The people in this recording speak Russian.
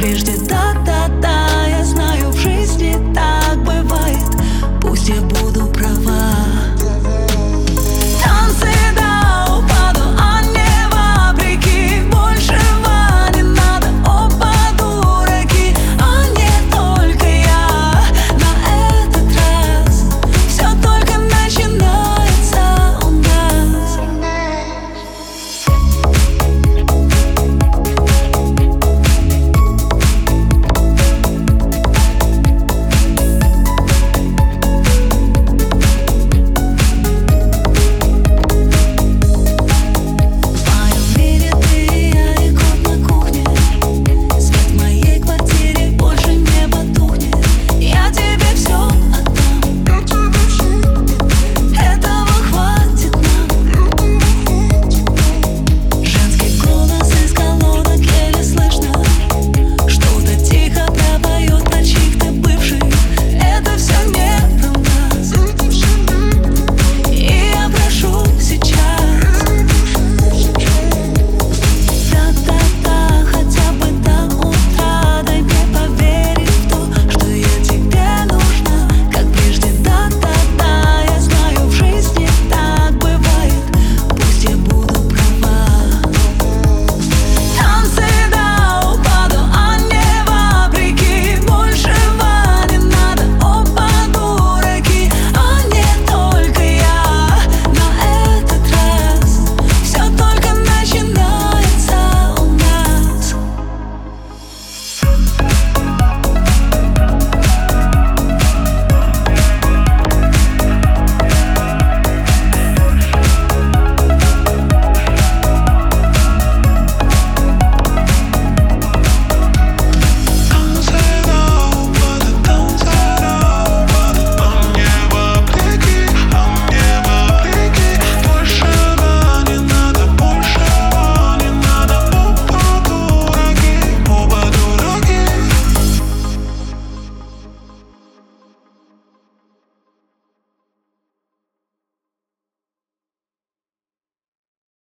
прежде